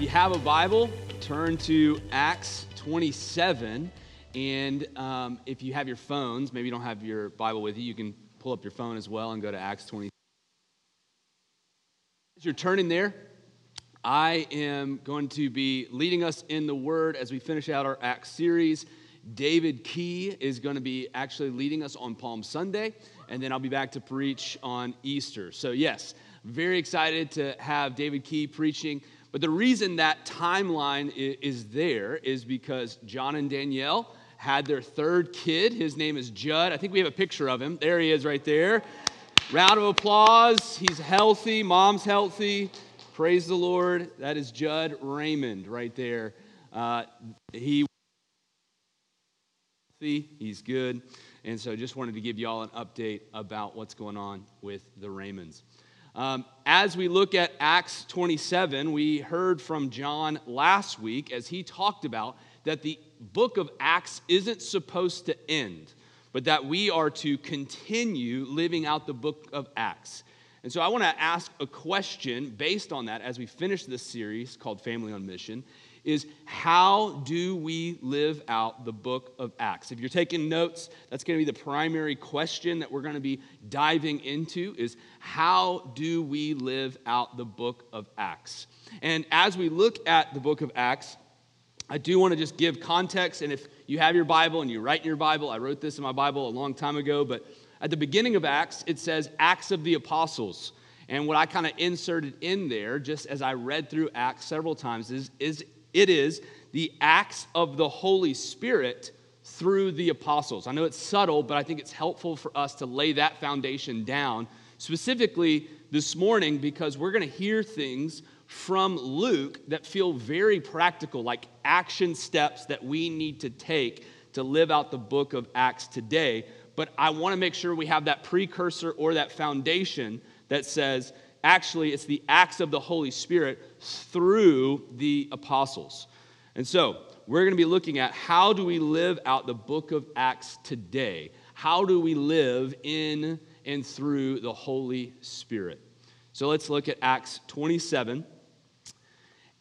if you have a Bible, turn to Acts 27. And um, if you have your phones, maybe you don't have your Bible with you, you can pull up your phone as well and go to Acts 27. As you're turning there, I am going to be leading us in the Word as we finish out our Acts series. David Key is going to be actually leading us on Palm Sunday, and then I'll be back to preach on Easter. So, yes, very excited to have David Key preaching. But the reason that timeline is there is because John and Danielle had their third kid. His name is Judd. I think we have a picture of him. There he is right there. Round of applause. He's healthy. Mom's healthy. Praise the Lord. That is Judd Raymond right there. Uh, he he's good. And so just wanted to give you all an update about what's going on with the Raymonds. Um, as we look at Acts 27, we heard from John last week as he talked about that the book of Acts isn't supposed to end, but that we are to continue living out the book of Acts. And so I want to ask a question based on that as we finish this series called Family on Mission is how do we live out the book of Acts? If you're taking notes, that's going to be the primary question that we're going to be diving into is how do we live out the book of Acts? And as we look at the book of Acts, I do want to just give context and if you have your Bible and you write in your Bible, I wrote this in my Bible a long time ago, but at the beginning of Acts it says Acts of the Apostles. And what I kind of inserted in there, just as I read through Acts several times, is, is it is the acts of the Holy Spirit through the apostles. I know it's subtle, but I think it's helpful for us to lay that foundation down, specifically this morning, because we're going to hear things from Luke that feel very practical, like action steps that we need to take to live out the book of Acts today. But I want to make sure we have that precursor or that foundation that says, actually, it's the acts of the Holy Spirit through the apostles. And so, we're going to be looking at how do we live out the book of Acts today? How do we live in and through the Holy Spirit? So, let's look at Acts 27.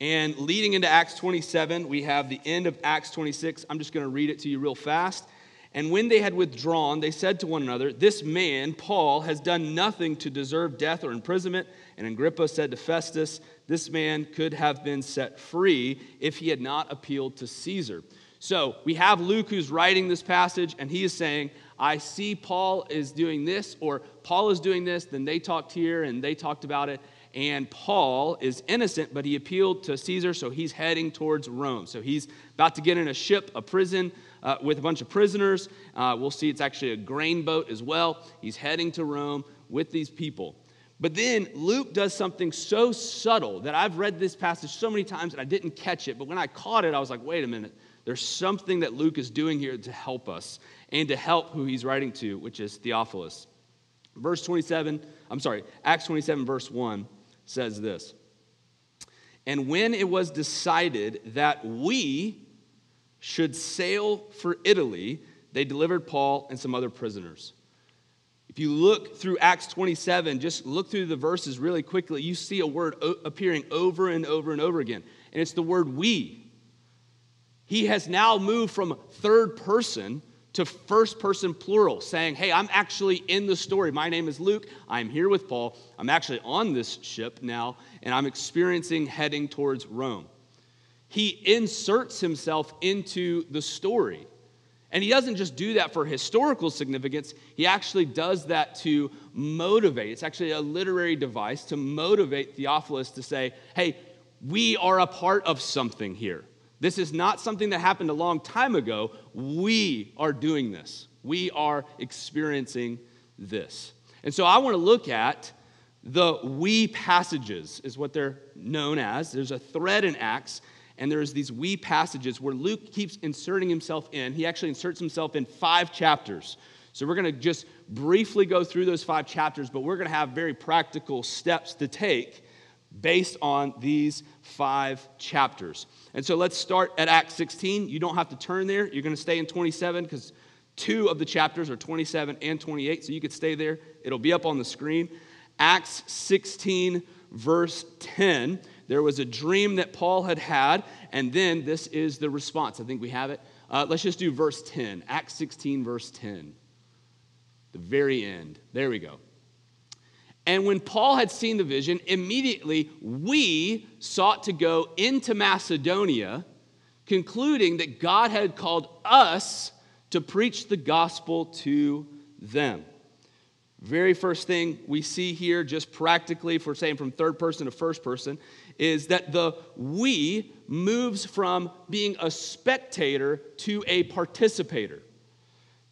And leading into Acts 27, we have the end of Acts 26. I'm just going to read it to you real fast. And when they had withdrawn, they said to one another, This man, Paul, has done nothing to deserve death or imprisonment. And Agrippa said to Festus, This man could have been set free if he had not appealed to Caesar. So we have Luke who's writing this passage, and he is saying, I see Paul is doing this, or Paul is doing this, then they talked here and they talked about it. And Paul is innocent, but he appealed to Caesar, so he's heading towards Rome. So he's about to get in a ship, a prison uh, with a bunch of prisoners. Uh, we'll see it's actually a grain boat as well. He's heading to Rome with these people. But then Luke does something so subtle that I've read this passage so many times and I didn't catch it. But when I caught it, I was like, wait a minute. There's something that Luke is doing here to help us and to help who he's writing to, which is Theophilus. Verse 27, I'm sorry, Acts 27, verse 1 says this. And when it was decided that we, should sail for Italy, they delivered Paul and some other prisoners. If you look through Acts 27, just look through the verses really quickly, you see a word appearing over and over and over again, and it's the word we. He has now moved from third person to first person plural, saying, Hey, I'm actually in the story. My name is Luke. I'm here with Paul. I'm actually on this ship now, and I'm experiencing heading towards Rome he inserts himself into the story. And he doesn't just do that for historical significance, he actually does that to motivate. It's actually a literary device to motivate Theophilus to say, hey, we are a part of something here. This is not something that happened a long time ago. We are doing this, we are experiencing this. And so I want to look at the we passages, is what they're known as. There's a thread in Acts and there's these we passages where Luke keeps inserting himself in. He actually inserts himself in five chapters. So we're going to just briefly go through those five chapters, but we're going to have very practical steps to take based on these five chapters. And so let's start at Acts 16. You don't have to turn there. You're going to stay in 27 because two of the chapters are 27 and 28, so you could stay there. It'll be up on the screen. Acts 16, verse 10. There was a dream that Paul had had, and then this is the response. I think we have it. Uh, let's just do verse 10, Acts 16, verse 10. The very end. There we go. And when Paul had seen the vision, immediately we sought to go into Macedonia, concluding that God had called us to preach the gospel to them. Very first thing we see here, just practically, if we're saying from third person to first person, is that the we moves from being a spectator to a participator.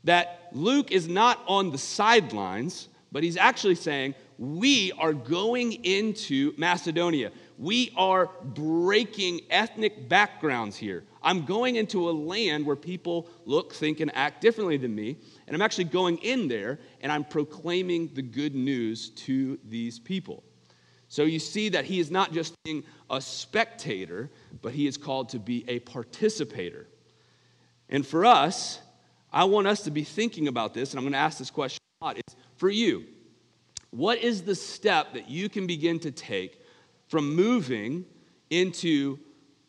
That Luke is not on the sidelines, but he's actually saying, we are going into Macedonia. We are breaking ethnic backgrounds here. I'm going into a land where people look, think, and act differently than me. And I'm actually going in there and I'm proclaiming the good news to these people. So you see that he is not just being a spectator, but he is called to be a participator. And for us, I want us to be thinking about this, and I'm going to ask this question a lot. It's for you. What is the step that you can begin to take from moving into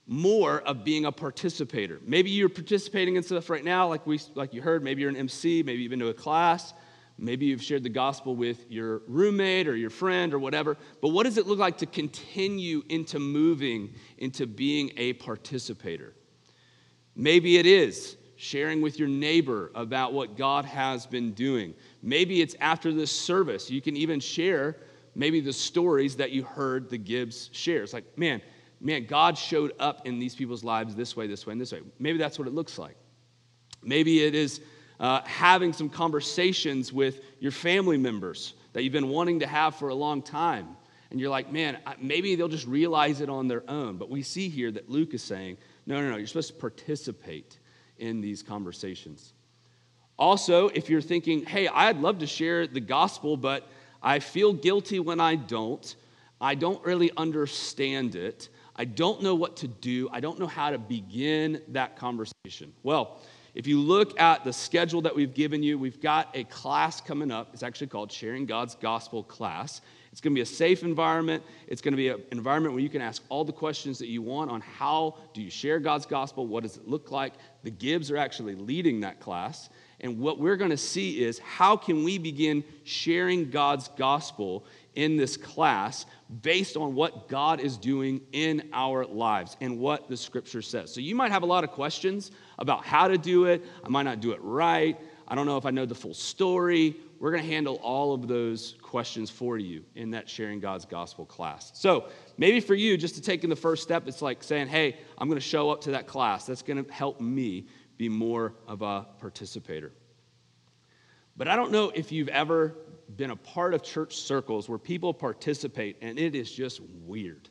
more of being a participator? Maybe you're participating in stuff right now, like, we, like you heard. Maybe you're an MC, maybe you've been to a class. Maybe you've shared the gospel with your roommate or your friend or whatever. But what does it look like to continue into moving into being a participator? Maybe it is sharing with your neighbor about what God has been doing. Maybe it's after this service. You can even share maybe the stories that you heard the Gibbs share. It's like, man, man, God showed up in these people's lives this way, this way, and this way. Maybe that's what it looks like. Maybe it is uh, having some conversations with your family members that you've been wanting to have for a long time. And you're like, man, maybe they'll just realize it on their own. But we see here that Luke is saying, no, no, no, you're supposed to participate in these conversations. Also, if you're thinking, hey, I'd love to share the gospel, but I feel guilty when I don't, I don't really understand it, I don't know what to do, I don't know how to begin that conversation. Well, if you look at the schedule that we've given you, we've got a class coming up. It's actually called Sharing God's Gospel Class. It's going to be a safe environment. It's going to be an environment where you can ask all the questions that you want on how do you share God's gospel? What does it look like? The Gibbs are actually leading that class. And what we're going to see is how can we begin sharing God's gospel in this class based on what God is doing in our lives and what the scripture says. So you might have a lot of questions about how to do it. I might not do it right. I don't know if I know the full story. We're going to handle all of those questions for you in that Sharing God's Gospel class. So maybe for you, just to take in the first step, it's like saying, hey, I'm going to show up to that class. That's going to help me be more of a participator. But I don't know if you've ever been a part of church circles where people participate and it is just weird.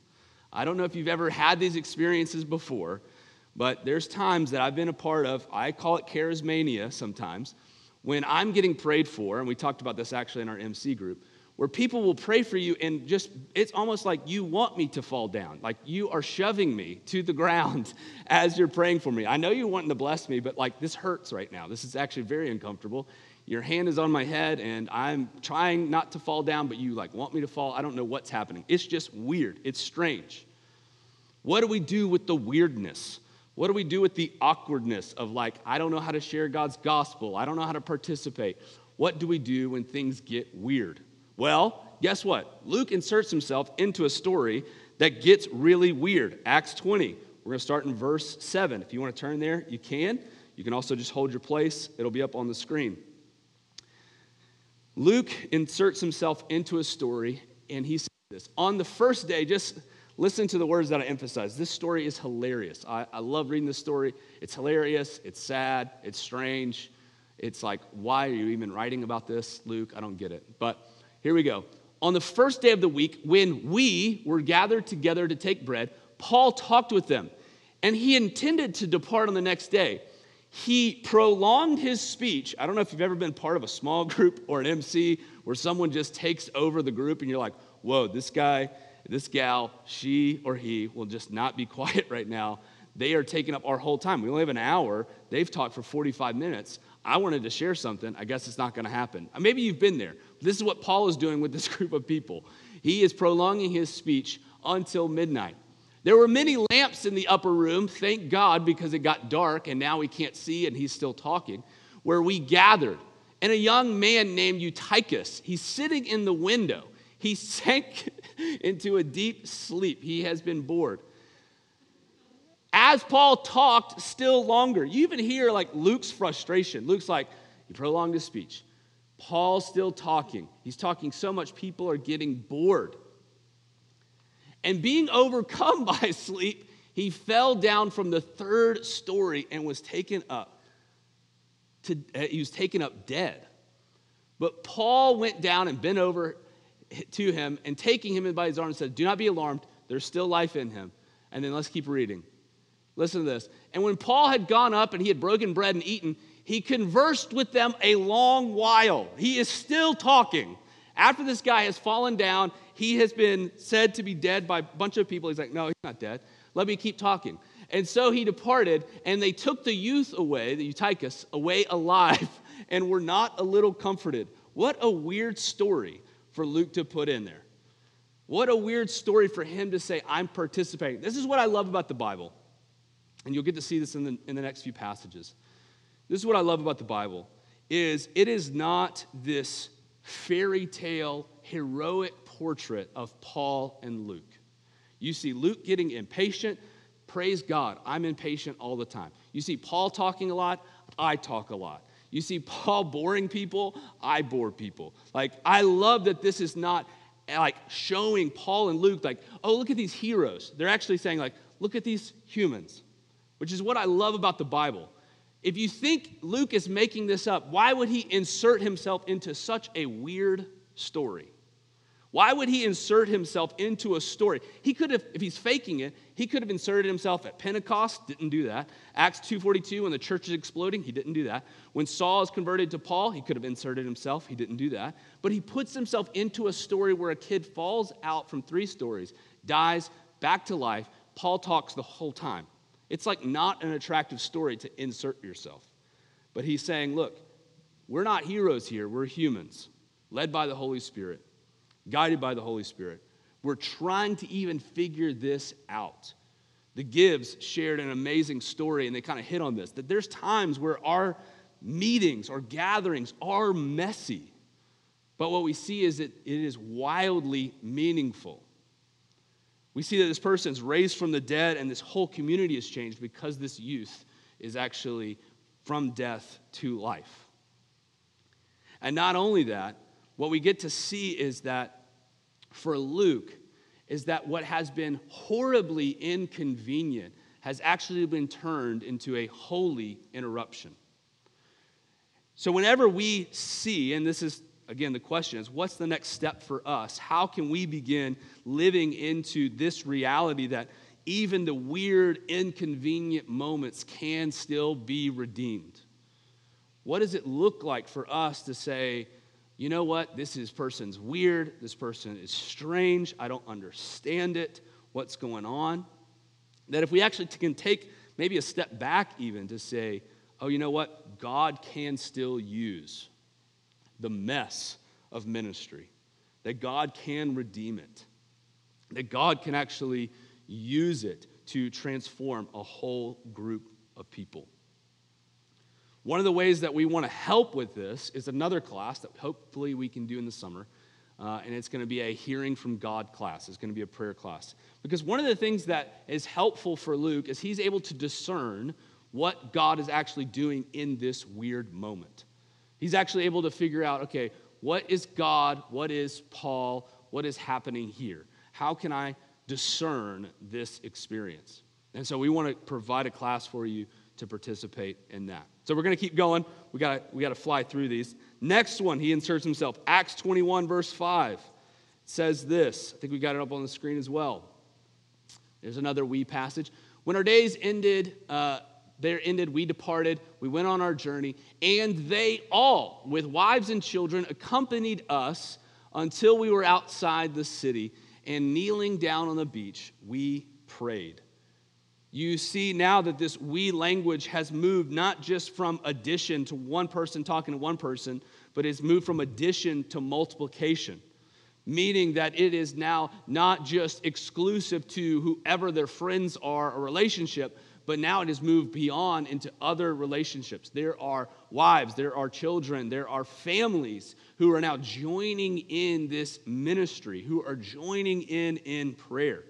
I don't know if you've ever had these experiences before, but there's times that I've been a part of, I call it charismania sometimes, when I'm getting prayed for, and we talked about this actually in our MC group, where people will pray for you and just it's almost like you want me to fall down like you are shoving me to the ground as you're praying for me. I know you're wanting to bless me but like this hurts right now. This is actually very uncomfortable your hand is on my head and i'm trying not to fall down but you like want me to fall i don't know what's happening it's just weird it's strange what do we do with the weirdness what do we do with the awkwardness of like i don't know how to share god's gospel i don't know how to participate what do we do when things get weird well, guess what? Luke inserts himself into a story that gets really weird. Acts 20. We're going to start in verse 7. If you want to turn there, you can. You can also just hold your place, it'll be up on the screen. Luke inserts himself into a story, and he says this. On the first day, just listen to the words that I emphasize. This story is hilarious. I, I love reading this story. It's hilarious, it's sad, it's strange. It's like, why are you even writing about this, Luke? I don't get it. But here we go. On the first day of the week, when we were gathered together to take bread, Paul talked with them, and he intended to depart on the next day. He prolonged his speech. I don't know if you've ever been part of a small group or an MC where someone just takes over the group and you're like, whoa, this guy, this gal, she or he will just not be quiet right now. They are taking up our whole time. We only have an hour. They've talked for 45 minutes. I wanted to share something. I guess it's not going to happen. Uh, maybe you've been there. This is what Paul is doing with this group of people. He is prolonging his speech until midnight. There were many lamps in the upper room, thank God, because it got dark and now we can't see and he's still talking, where we gathered. And a young man named Eutychus, he's sitting in the window. He sank into a deep sleep. He has been bored. As Paul talked still longer, you even hear like Luke's frustration. Luke's like, he prolonged his speech. Paul's still talking. He's talking so much, people are getting bored. And being overcome by sleep, he fell down from the third story and was taken up. To, uh, he was taken up dead. But Paul went down and bent over to him and taking him by his arm said, Do not be alarmed. There's still life in him. And then let's keep reading. Listen to this. And when Paul had gone up and he had broken bread and eaten, he conversed with them a long while. He is still talking. After this guy has fallen down, he has been said to be dead by a bunch of people. He's like, No, he's not dead. Let me keep talking. And so he departed, and they took the youth away, the Eutychus, away alive, and were not a little comforted. What a weird story for Luke to put in there. What a weird story for him to say, I'm participating. This is what I love about the Bible. And you'll get to see this in the, in the next few passages. This is what I love about the Bible is it is not this fairy tale heroic portrait of Paul and Luke. You see Luke getting impatient. Praise God, I'm impatient all the time. You see Paul talking a lot, I talk a lot. You see Paul boring people, I bore people. Like, I love that this is not like showing Paul and Luke, like, oh, look at these heroes. They're actually saying, like, look at these humans, which is what I love about the Bible. If you think Luke is making this up, why would he insert himself into such a weird story? Why would he insert himself into a story? He could have, if he's faking it, he could have inserted himself at Pentecost, didn't do that. Acts 2.42, when the church is exploding, he didn't do that. When Saul is converted to Paul, he could have inserted himself, he didn't do that. But he puts himself into a story where a kid falls out from three stories, dies, back to life. Paul talks the whole time. It's like not an attractive story to insert yourself. But he's saying, look, we're not heroes here, we're humans, led by the Holy Spirit guided by the Holy Spirit. We're trying to even figure this out. The Gibbs shared an amazing story, and they kind of hit on this that there's times where our meetings or gatherings are messy, but what we see is that it is wildly meaningful. We see that this person is raised from the dead, and this whole community has changed because this youth is actually from death to life. And not only that, what we get to see is that for Luke is that what has been horribly inconvenient has actually been turned into a holy interruption. So, whenever we see, and this is again the question is, what's the next step for us? How can we begin living into this reality that even the weird, inconvenient moments can still be redeemed? What does it look like for us to say, you know what? This is person's weird. This person is strange. I don't understand it. What's going on? That if we actually can take maybe a step back, even to say, oh, you know what? God can still use the mess of ministry, that God can redeem it, that God can actually use it to transform a whole group of people. One of the ways that we want to help with this is another class that hopefully we can do in the summer. Uh, and it's going to be a hearing from God class. It's going to be a prayer class. Because one of the things that is helpful for Luke is he's able to discern what God is actually doing in this weird moment. He's actually able to figure out okay, what is God? What is Paul? What is happening here? How can I discern this experience? And so we want to provide a class for you to participate in that. So we're going to keep going. We got we got to fly through these. Next one, he inserts himself. Acts 21 verse 5 says this. I think we got it up on the screen as well. There's another we passage. When our days ended, uh, there ended, we departed, we went on our journey, and they all, with wives and children, accompanied us until we were outside the city, and kneeling down on the beach, we prayed. You see now that this we language has moved not just from addition to one person talking to one person, but it's moved from addition to multiplication. meaning that it is now not just exclusive to whoever their friends are or relationship, but now it has moved beyond into other relationships. There are wives, there are children, there are families who are now joining in this ministry, who are joining in in prayer.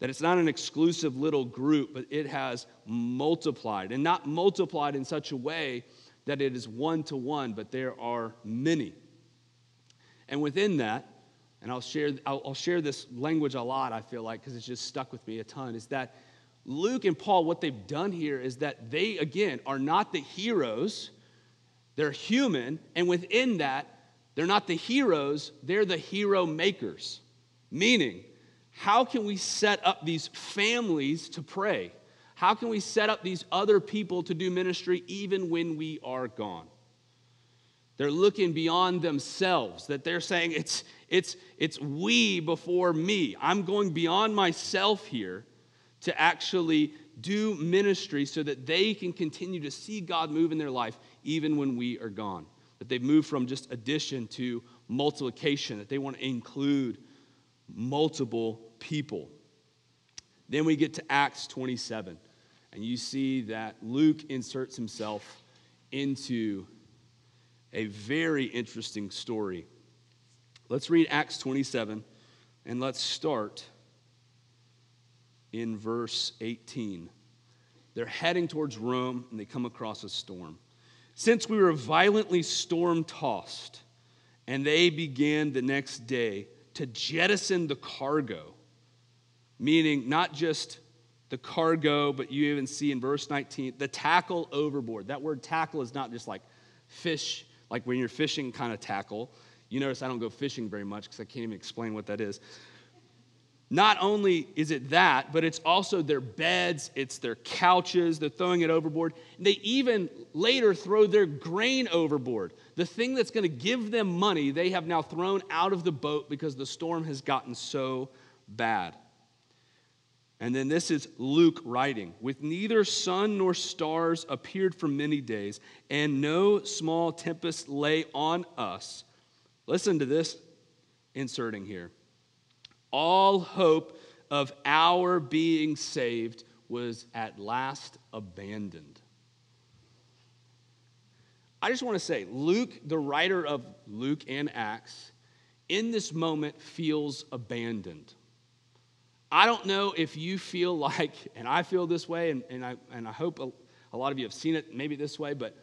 That it's not an exclusive little group, but it has multiplied, and not multiplied in such a way that it is one to one, but there are many. And within that, and I'll share, I'll, I'll share this language a lot, I feel like, because it's just stuck with me a ton, is that Luke and Paul, what they've done here is that they, again, are not the heroes. They're human. And within that, they're not the heroes, they're the hero makers. Meaning, how can we set up these families to pray? How can we set up these other people to do ministry even when we are gone? They're looking beyond themselves, that they're saying it's, it's, it's we before me. I'm going beyond myself here to actually do ministry so that they can continue to see God move in their life even when we are gone. That they've moved from just addition to multiplication, that they want to include multiple people. Then we get to Acts 27, and you see that Luke inserts himself into a very interesting story. Let's read Acts 27, and let's start in verse 18. They're heading towards Rome, and they come across a storm. Since we were violently storm tossed, and they began the next day to jettison the cargo meaning not just the cargo, but you even see in verse 19 the tackle overboard. That word tackle is not just like fish, like when you're fishing kind of tackle. You notice I don't go fishing very much because I can't even explain what that is. Not only is it that, but it's also their beds, it's their couches, they're throwing it overboard. And They even later throw their grain overboard. The thing that's going to give them money, they have now thrown out of the boat because the storm has gotten so bad. And then this is Luke writing With neither sun nor stars appeared for many days, and no small tempest lay on us. Listen to this inserting here. All hope of our being saved was at last abandoned. I just want to say, Luke, the writer of Luke and Acts, in this moment feels abandoned. I don't know if you feel like, and I feel this way, and, and, I, and I hope a, a lot of you have seen it maybe this way, but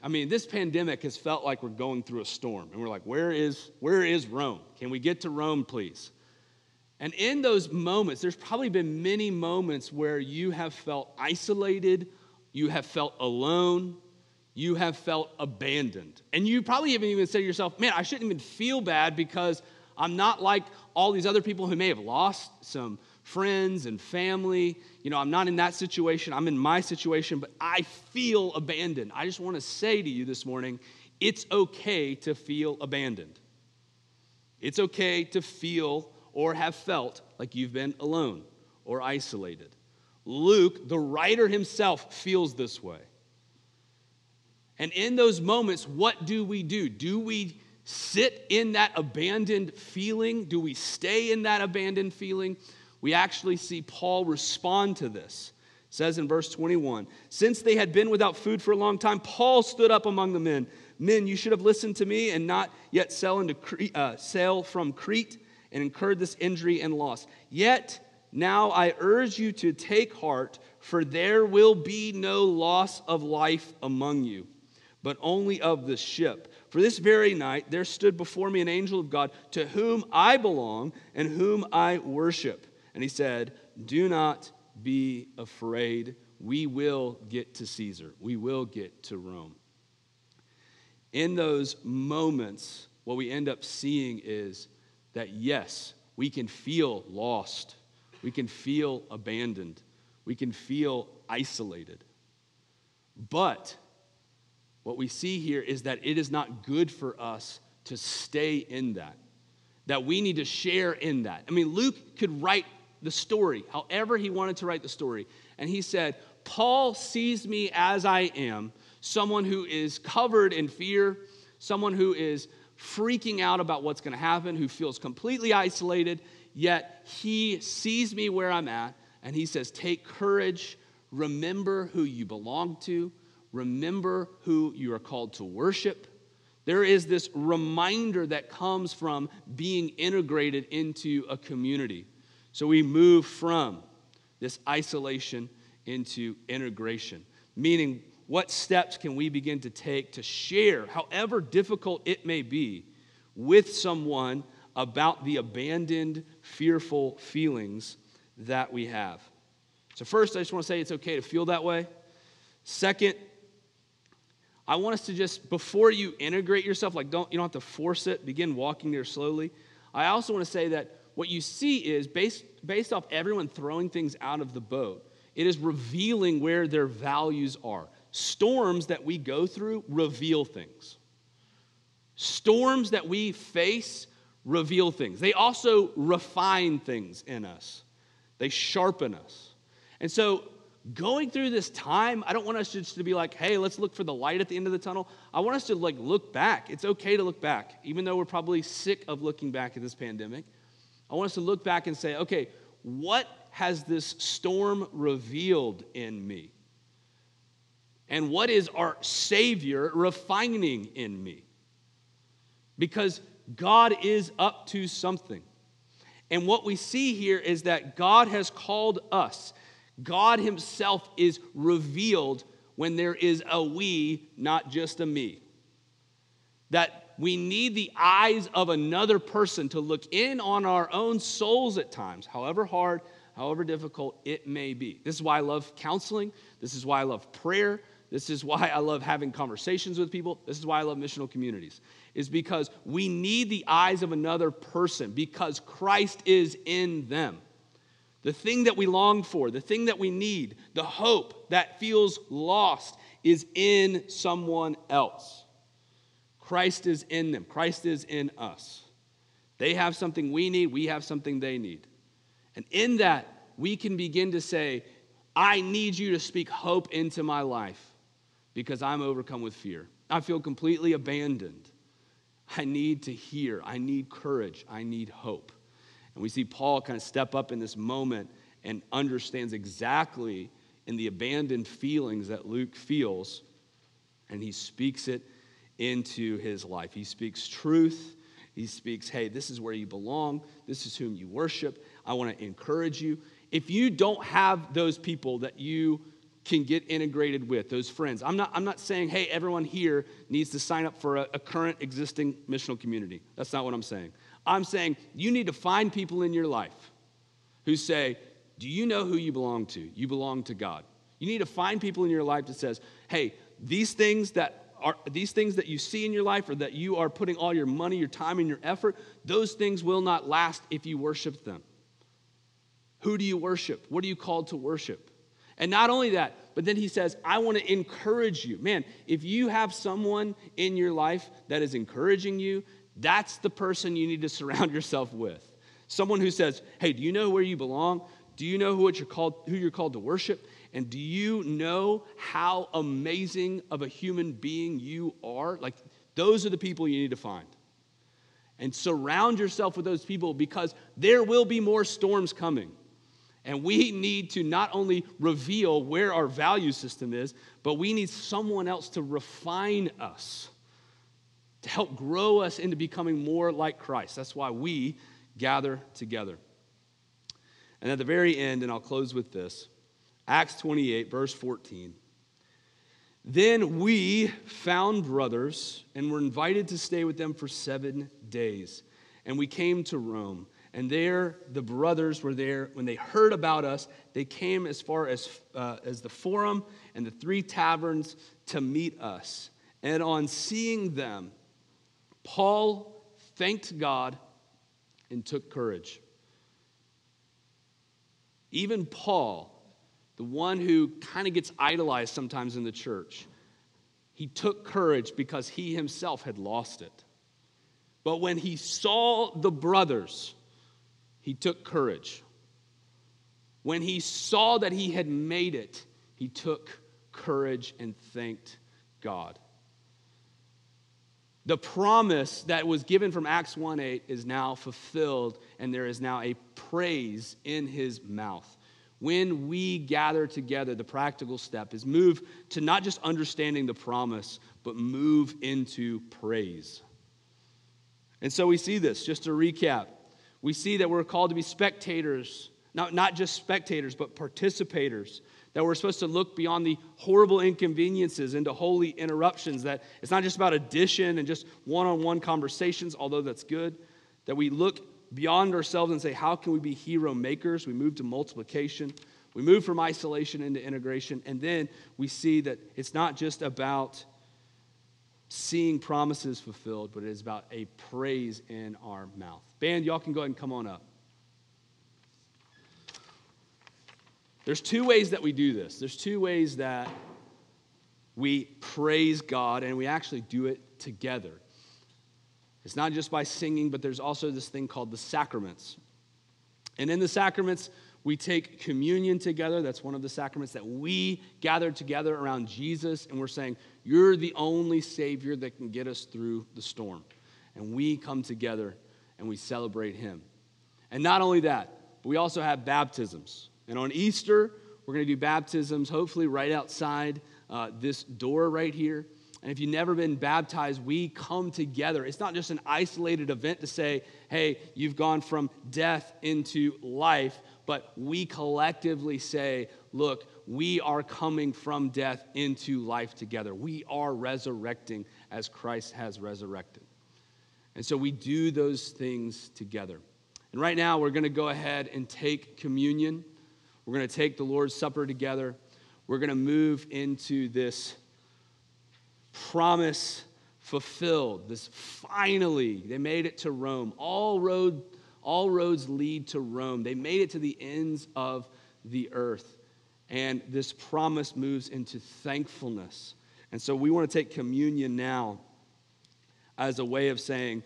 I mean, this pandemic has felt like we're going through a storm. And we're like, where is, where is Rome? Can we get to Rome, please? And in those moments, there's probably been many moments where you have felt isolated, you have felt alone, you have felt abandoned. And you probably haven't even said to yourself, man, I shouldn't even feel bad because I'm not like all these other people who may have lost some friends and family. You know, I'm not in that situation. I'm in my situation, but I feel abandoned. I just want to say to you this morning it's okay to feel abandoned. It's okay to feel or have felt like you've been alone or isolated. Luke, the writer himself, feels this way. And in those moments, what do we do? Do we sit in that abandoned feeling? Do we stay in that abandoned feeling? We actually see Paul respond to this. It says in verse 21 Since they had been without food for a long time, Paul stood up among the men. Men, you should have listened to me and not yet sail, into Crete, uh, sail from Crete and incurred this injury and loss. Yet now I urge you to take heart, for there will be no loss of life among you, but only of the ship. For this very night there stood before me an angel of God to whom I belong and whom I worship. And he said, Do not be afraid. We will get to Caesar, we will get to Rome. In those moments, what we end up seeing is that yes, we can feel lost, we can feel abandoned, we can feel isolated. But what we see here is that it is not good for us to stay in that, that we need to share in that. I mean, Luke could write the story however he wanted to write the story. And he said, Paul sees me as I am, someone who is covered in fear, someone who is freaking out about what's going to happen, who feels completely isolated, yet he sees me where I'm at and he says, Take courage, remember who you belong to, remember who you are called to worship. There is this reminder that comes from being integrated into a community. So we move from this isolation into integration, meaning what steps can we begin to take to share, however difficult it may be, with someone about the abandoned, fearful feelings that we have? So, first, I just want to say it's okay to feel that way. Second, I want us to just, before you integrate yourself, like don't, you don't have to force it, begin walking there slowly. I also want to say that what you see is based, based off everyone throwing things out of the boat, it is revealing where their values are. Storms that we go through reveal things. Storms that we face reveal things. They also refine things in us, they sharpen us. And so, going through this time, I don't want us just to be like, hey, let's look for the light at the end of the tunnel. I want us to like look back. It's okay to look back, even though we're probably sick of looking back at this pandemic. I want us to look back and say, okay, what has this storm revealed in me? And what is our Savior refining in me? Because God is up to something. And what we see here is that God has called us. God Himself is revealed when there is a we, not just a me. That we need the eyes of another person to look in on our own souls at times, however hard, however difficult it may be. This is why I love counseling. This is why I love prayer. This is why I love having conversations with people. This is why I love missional communities. Is because we need the eyes of another person because Christ is in them. The thing that we long for, the thing that we need, the hope that feels lost is in someone else. Christ is in them, Christ is in us. They have something we need, we have something they need. And in that, we can begin to say, I need you to speak hope into my life because I'm overcome with fear. I feel completely abandoned. I need to hear. I need courage. I need hope. And we see Paul kind of step up in this moment and understands exactly in the abandoned feelings that Luke feels, and he speaks it into his life. He speaks truth. He speaks, hey, this is where you belong. This is whom you worship. I want to encourage you. If you don't have those people that you can get integrated with, those friends, I'm not, I'm not saying, hey, everyone here needs to sign up for a, a current existing missional community. That's not what I'm saying. I'm saying you need to find people in your life who say, do you know who you belong to? You belong to God. You need to find people in your life that says, hey, these things that are these things that you see in your life or that you are putting all your money, your time, and your effort, those things will not last if you worship them. Who do you worship? What are you called to worship? And not only that, but then he says, I want to encourage you. Man, if you have someone in your life that is encouraging you, that's the person you need to surround yourself with. Someone who says, Hey, do you know where you belong? Do you know who, you're called, who you're called to worship? And do you know how amazing of a human being you are? Like, those are the people you need to find. And surround yourself with those people because there will be more storms coming. And we need to not only reveal where our value system is, but we need someone else to refine us, to help grow us into becoming more like Christ. That's why we gather together. And at the very end, and I'll close with this Acts 28, verse 14. Then we found brothers and were invited to stay with them for seven days. And we came to Rome. And there, the brothers were there. When they heard about us, they came as far as, uh, as the Forum and the three taverns to meet us. And on seeing them, Paul thanked God and took courage. Even Paul the one who kind of gets idolized sometimes in the church, he took courage because he himself had lost it. But when he saw the brothers, he took courage. When he saw that he had made it, he took courage and thanked God. The promise that was given from Acts 1 8 is now fulfilled, and there is now a praise in his mouth. When we gather together, the practical step is move to not just understanding the promise, but move into praise. And so we see this, just to recap. We see that we're called to be spectators, not, not just spectators, but participators. That we're supposed to look beyond the horrible inconveniences into holy interruptions. That it's not just about addition and just one on one conversations, although that's good. That we look beyond ourselves and say, how can we be hero makers? We move to multiplication. We move from isolation into integration. And then we see that it's not just about seeing promises fulfilled, but it is about a praise in our mouth. Band, y'all can go ahead and come on up. There's two ways that we do this. There's two ways that we praise God and we actually do it together. It's not just by singing, but there's also this thing called the sacraments. And in the sacraments, we take communion together. That's one of the sacraments that we gather together around Jesus, and we're saying, You're the only Savior that can get us through the storm. And we come together and we celebrate Him. And not only that, but we also have baptisms. And on Easter, we're going to do baptisms, hopefully right outside uh, this door right here. And if you've never been baptized, we come together. It's not just an isolated event to say, hey, you've gone from death into life, but we collectively say, look, we are coming from death into life together. We are resurrecting as Christ has resurrected. And so we do those things together. And right now, we're going to go ahead and take communion. We're going to take the Lord's Supper together. We're going to move into this promise fulfilled. This finally, they made it to Rome. All road, all roads lead to Rome. They made it to the ends of the earth. And this promise moves into thankfulness. And so we want to take communion now as a way of saying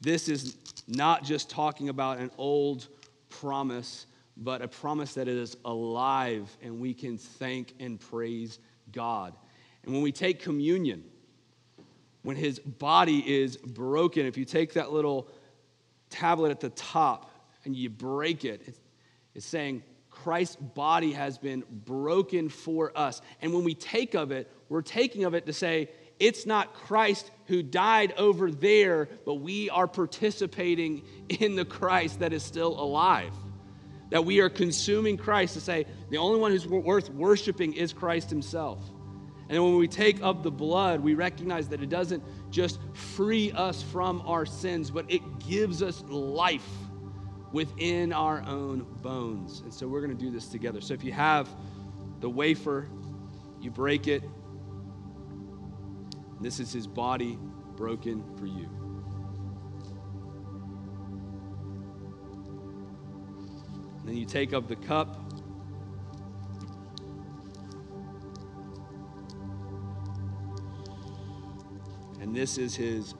this is not just talking about an old promise, but a promise that is alive and we can thank and praise God. And when we take communion, when his body is broken, if you take that little tablet at the top and you break it, it's, saying Christ's body has been broken for us. And when we take of it, we're taking of it to say, it's not Christ who died over there, but we are participating in the Christ that is still alive. That we are consuming Christ to say, the only one who's worth worshiping is Christ himself. And when we take of the blood, we recognize that it doesn't just free us from our sins, but it gives us life within our own bones. And so we're going to do this together. So if you have the wafer, you break it. This is his body broken for you. And then you take up the cup. And this is his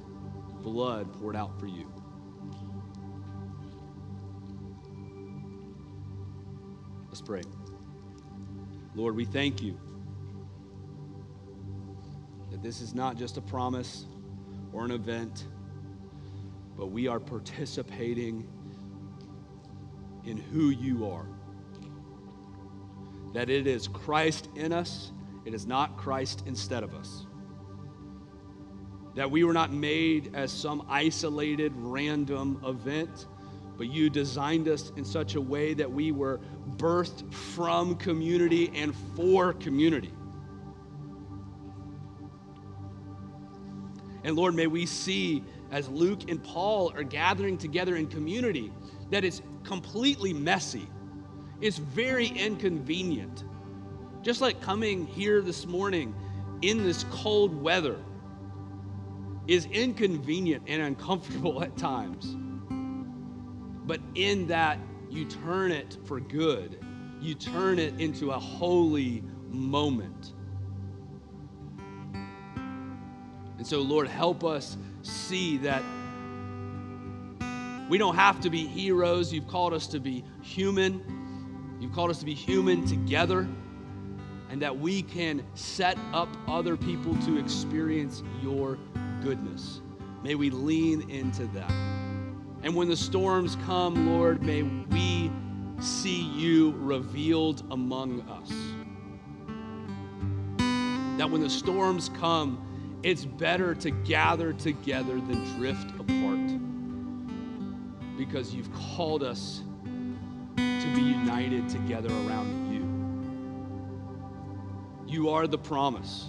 blood poured out for you. Let's pray. Lord, we thank you that this is not just a promise or an event, but we are participating in who you are. That it is Christ in us, it is not Christ instead of us that we were not made as some isolated, random event, but you designed us in such a way that we were birthed from community and for community. And Lord, may we see as Luke and Paul are gathering together in community that it's completely messy. It's very inconvenient. Just like coming here this morning in this cold weather is inconvenient and uncomfortable at times. But in that, you turn it for good. You turn it into a holy moment. And so, Lord, help us see that we don't have to be heroes. You've called us to be human. You've called us to be human together. And that we can set up other people to experience your goodness. May we lean into that. And when the storms come, Lord, may we see you revealed among us. That when the storms come, it's better to gather together than drift apart because you've called us to be united together around you. You are the promise.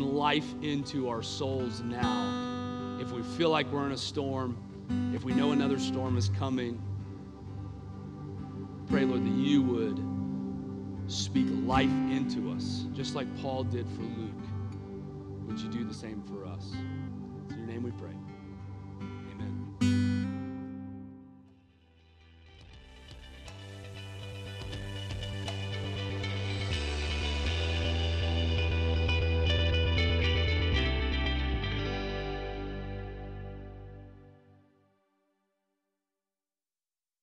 Life into our souls now. If we feel like we're in a storm, if we know another storm is coming, pray, Lord, that you would speak life into us, just like Paul did for Luke. Would you do the same for us? In your name we pray.